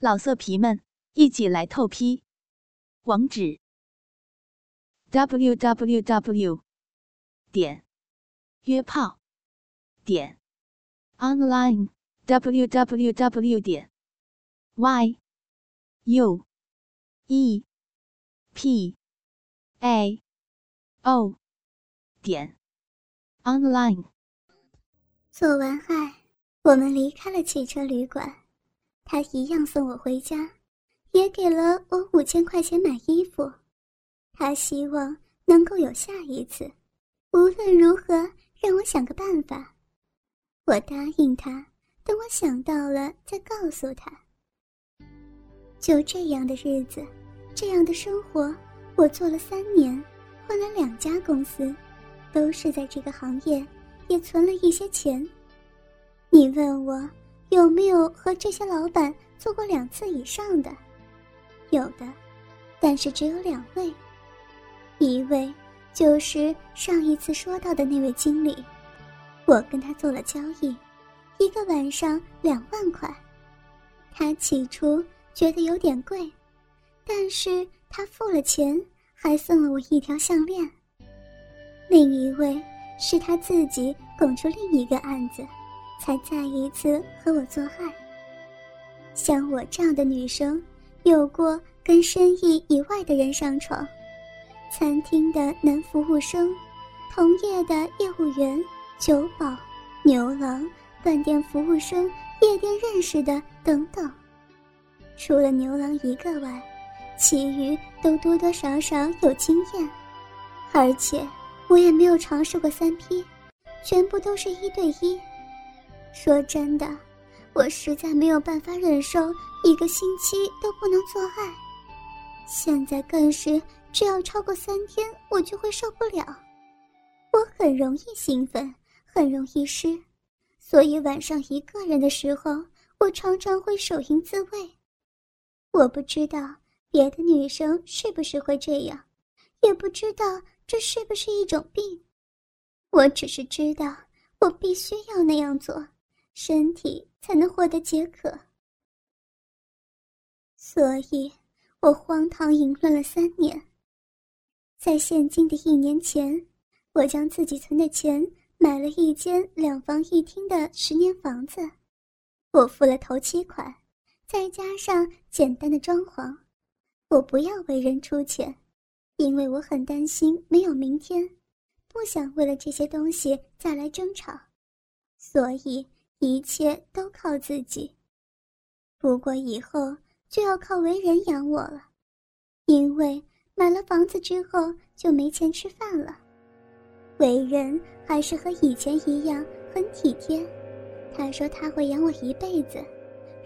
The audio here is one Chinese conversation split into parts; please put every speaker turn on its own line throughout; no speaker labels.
老色皮们，一起来透批！网址：w w w 点约炮点 online w w w 点 y u e p a o 点 online。
做完爱，我们离开了汽车旅馆。他一样送我回家，也给了我五千块钱买衣服。他希望能够有下一次，无论如何让我想个办法。我答应他，等我想到了再告诉他。就这样的日子，这样的生活，我做了三年，换了两家公司，都是在这个行业，也存了一些钱。你问我？有没有和这些老板做过两次以上的？有的，但是只有两位。一位就是上一次说到的那位经理，我跟他做了交易，一个晚上两万块。他起初觉得有点贵，但是他付了钱，还送了我一条项链。另一位是他自己拱出另一个案子。才再一次和我做爱。像我这样的女生，有过跟生意以外的人上床，餐厅的男服务生，同业的业务员，酒保、牛郎、饭店服务生，夜店认识的等等。除了牛郎一个外，其余都多多少少有经验，而且我也没有尝试过三 P，全部都是一对一。说真的，我实在没有办法忍受一个星期都不能做爱，现在更是只要超过三天，我就会受不了。我很容易兴奋，很容易湿，所以晚上一个人的时候，我常常会手淫自慰。我不知道别的女生是不是会这样，也不知道这是不是一种病，我只是知道我必须要那样做。身体才能获得解渴，所以我荒唐淫乱了三年。在现今的一年前，我将自己存的钱买了一间两房一厅的十年房子，我付了头期款，再加上简单的装潢。我不要为人出钱，因为我很担心没有明天，不想为了这些东西再来争吵，所以。一切都靠自己，不过以后就要靠为人养我了，因为买了房子之后就没钱吃饭了。为人还是和以前一样很体贴，他说他会养我一辈子，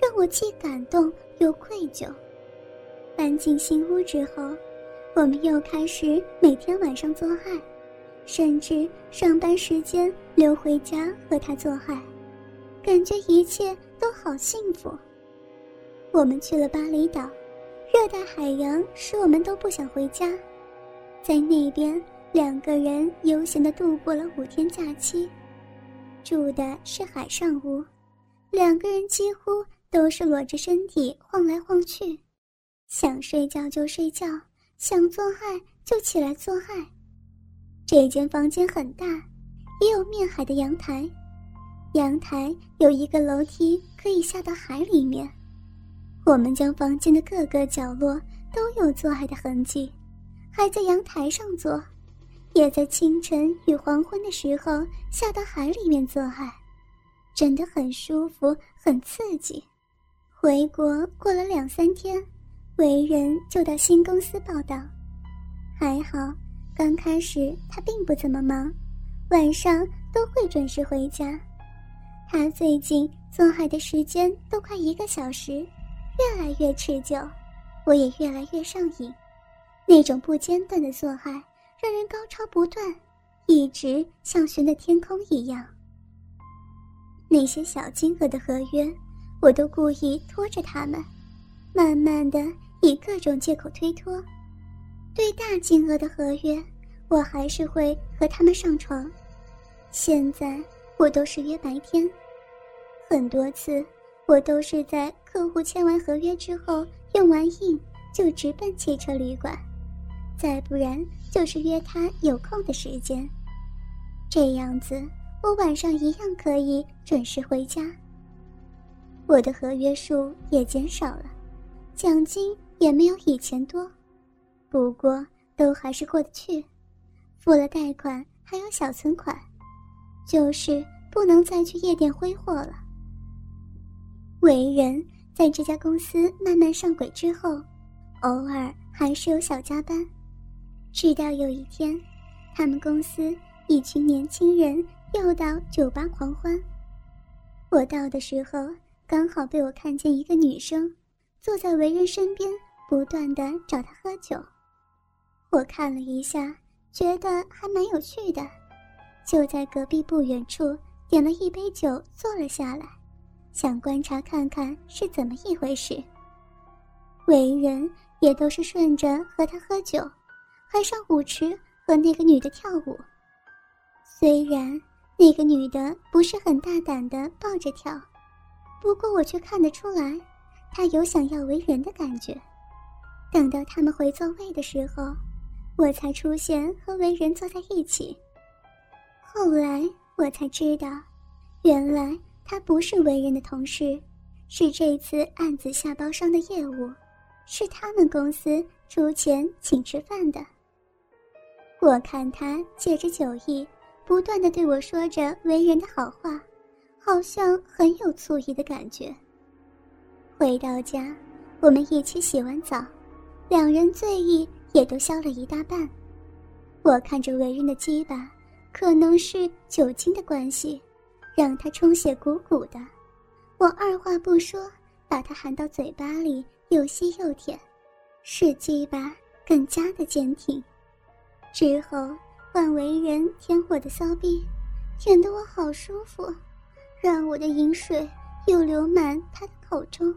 让我既感动又愧疚。搬进新屋之后，我们又开始每天晚上做爱，甚至上班时间留回家和他做爱。感觉一切都好幸福。我们去了巴厘岛，热带海洋使我们都不想回家，在那边两个人悠闲地度过了五天假期，住的是海上屋，两个人几乎都是裸着身体晃来晃去，想睡觉就睡觉，想做爱就起来做爱。这间房间很大，也有面海的阳台。阳台有一个楼梯，可以下到海里面。我们将房间的各个角落都有做爱的痕迹，还在阳台上做，也在清晨与黄昏的时候下到海里面做爱，真的很舒服，很刺激。回国过了两三天，为人就到新公司报道。还好，刚开始他并不怎么忙，晚上都会准时回家。他最近做爱的时间都快一个小时，越来越持久，我也越来越上瘾。那种不间断的做爱，让人高潮不断，一直像悬在天空一样。那些小金额的合约，我都故意拖着他们，慢慢的以各种借口推脱。对大金额的合约，我还是会和他们上床。现在。我都是约白天，很多次我都是在客户签完合约之后用完印就直奔汽车旅馆，再不然就是约他有空的时间。这样子，我晚上一样可以准时回家。我的合约数也减少了，奖金也没有以前多，不过都还是过得去。付了贷款，还有小存款，就是不能再去夜店挥霍了。为人在这家公司慢慢上轨之后，偶尔还是有小加班。直到有一天，他们公司一群年轻人又到酒吧狂欢。我到的时候，刚好被我看见一个女生坐在为人身边，不断的找他喝酒。我看了一下。觉得还蛮有趣的，就在隔壁不远处点了一杯酒，坐了下来，想观察看看是怎么一回事。为人也都是顺着和他喝酒，还上舞池和那个女的跳舞。虽然那个女的不是很大胆的抱着跳，不过我却看得出来，她有想要为人的感觉。等到他们回座位的时候。我才出现和为人坐在一起。后来我才知道，原来他不是为人的同事，是这次案子下包商的业务，是他们公司出钱请吃饭的。我看他借着酒意，不断的对我说着为人的好话，好像很有醋意的感觉。回到家，我们一起洗完澡，两人醉意。也都消了一大半。我看着为人的鸡巴，可能是酒精的关系，让他充血鼓鼓的。我二话不说，把他含到嘴巴里，又吸又舔，使鸡巴更加的坚挺。之后换为人舔我的骚逼，舔得我好舒服，让我的饮水又流满他的口中。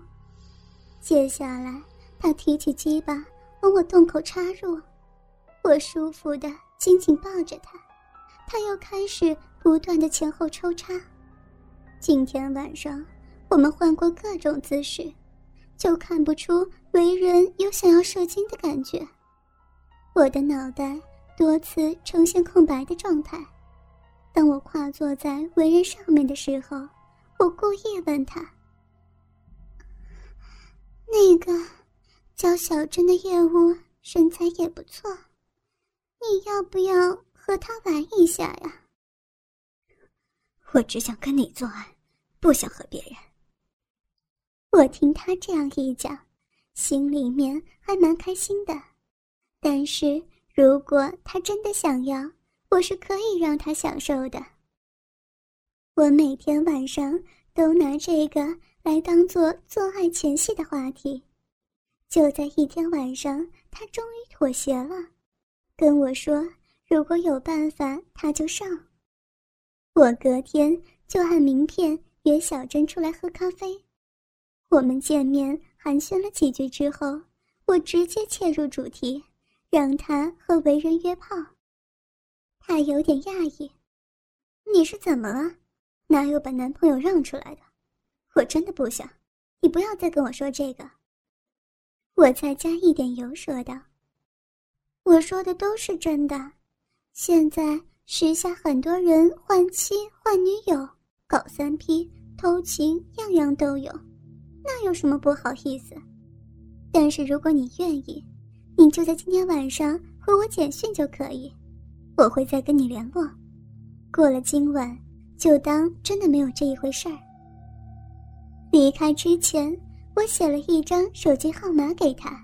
接下来，他提起鸡巴。往我洞口插入，我舒服的紧紧抱着他，他又开始不断的前后抽插。今天晚上我们换过各种姿势，就看不出为人有想要射精的感觉。我的脑袋多次呈现空白的状态。当我跨坐在为人上面的时候，我故意问他：“那个。”叫小珍的业务身材也不错，你要不要和他玩一下呀？
我只想跟你做爱，不想和别人。
我听他这样一讲，心里面还蛮开心的。但是如果他真的想要，我是可以让他享受的。我每天晚上都拿这个来当做做爱前戏的话题。就在一天晚上，他终于妥协了，跟我说：“如果有办法，他就上。”我隔天就按名片约小珍出来喝咖啡。我们见面寒暄了几句之后，我直接切入主题，让他和为人约炮。他有点讶异：“你是怎么了？哪有把男朋友让出来的？我真的不想，你不要再跟我说这个。”我再加一点油，说道：“我说的都是真的。现在时下很多人换妻换女友，搞三 P、偷情，样样都有，那有什么不好意思？但是如果你愿意，你就在今天晚上回我简讯就可以，我会再跟你联络。过了今晚，就当真的没有这一回事儿。离开之前。”我写了一张手机号码给他，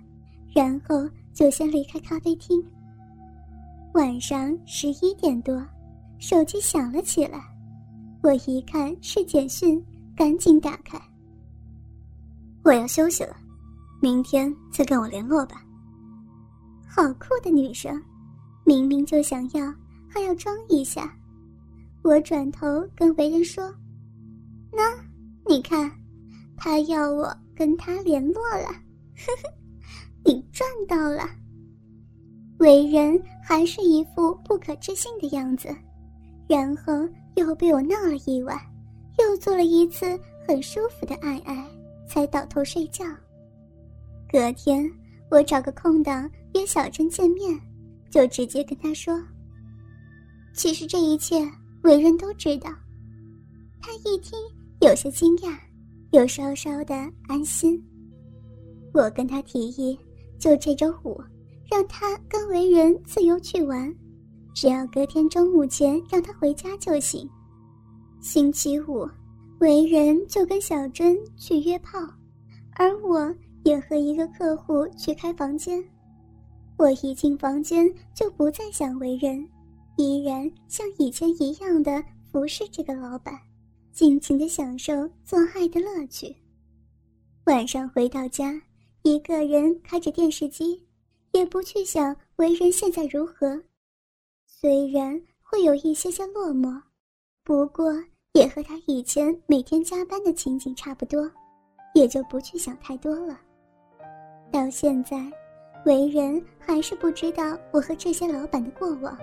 然后就先离开咖啡厅。晚上十一点多，手机响了起来，我一看是简讯，赶紧打开。
我要休息了，明天再跟我联络吧。
好酷的女生，明明就想要，还要装一下。我转头跟为人说：“那，你看，他要我。”跟他联络了，呵呵，你赚到了。为人还是一副不可置信的样子，然后又被我闹了一晚，又做了一次很舒服的爱爱，才倒头睡觉。隔天，我找个空档约小珍见面，就直接跟她说：“其实这一切为人都知道。”他一听，有些惊讶，又稍稍的安心。我跟他提议，就这周五，让他跟为人自由去玩，只要隔天中午前让他回家就行。星期五，为人就跟小珍去约炮，而我。也和一个客户去开房间，我一进房间就不再想为人，依然像以前一样的服侍这个老板，尽情的享受做爱的乐趣。晚上回到家，一个人开着电视机，也不去想为人现在如何，虽然会有一些些落寞，不过也和他以前每天加班的情景差不多，也就不去想太多了。到现在，为人还是不知道我和这些老板的过往，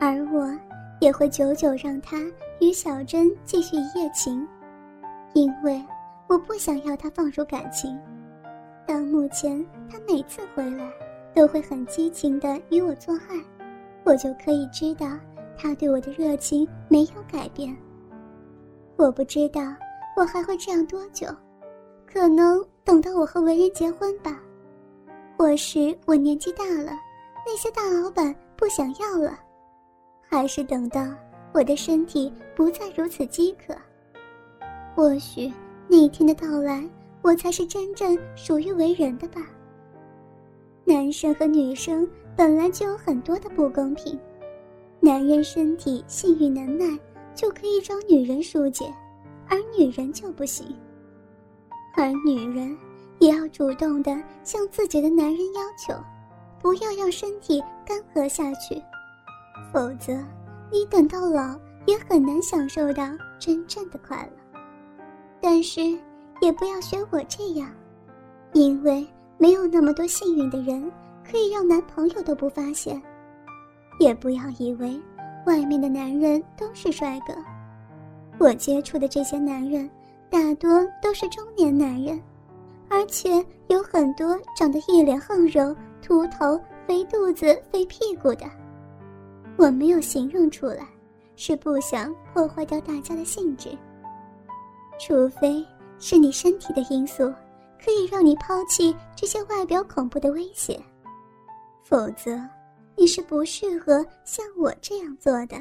而我也会久久让他与小珍继续一夜情，因为我不想要他放入感情。到目前，他每次回来都会很激情的与我做爱，我就可以知道他对我的热情没有改变。我不知道我还会这样多久。可能等到我和文人结婚吧，或是我年纪大了，那些大老板不想要了，还是等到我的身体不再如此饥渴，或许那一天的到来，我才是真正属于为人的吧。男生和女生本来就有很多的不公平，男人身体性欲能耐就可以找女人疏解，而女人就不行。而女人也要主动的向自己的男人要求，不要让身体干涸下去，否则你等到老也很难享受到真正的快乐。但是也不要学我这样，因为没有那么多幸运的人可以让男朋友都不发现。也不要以为外面的男人都是帅哥，我接触的这些男人。大多都是中年男人，而且有很多长得一脸横肉、秃头、肥肚子、肥屁股的。我没有形容出来，是不想破坏掉大家的兴致。除非是你身体的因素，可以让你抛弃这些外表恐怖的威胁，否则你是不适合像我这样做的。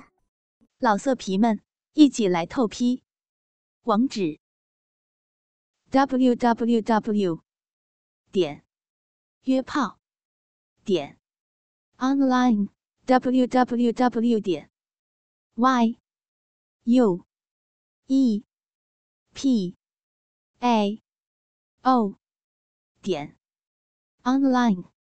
老色皮们，一起来透批，网址。www. 点约炮点 online www. 点 y u e p a. O. 点。Online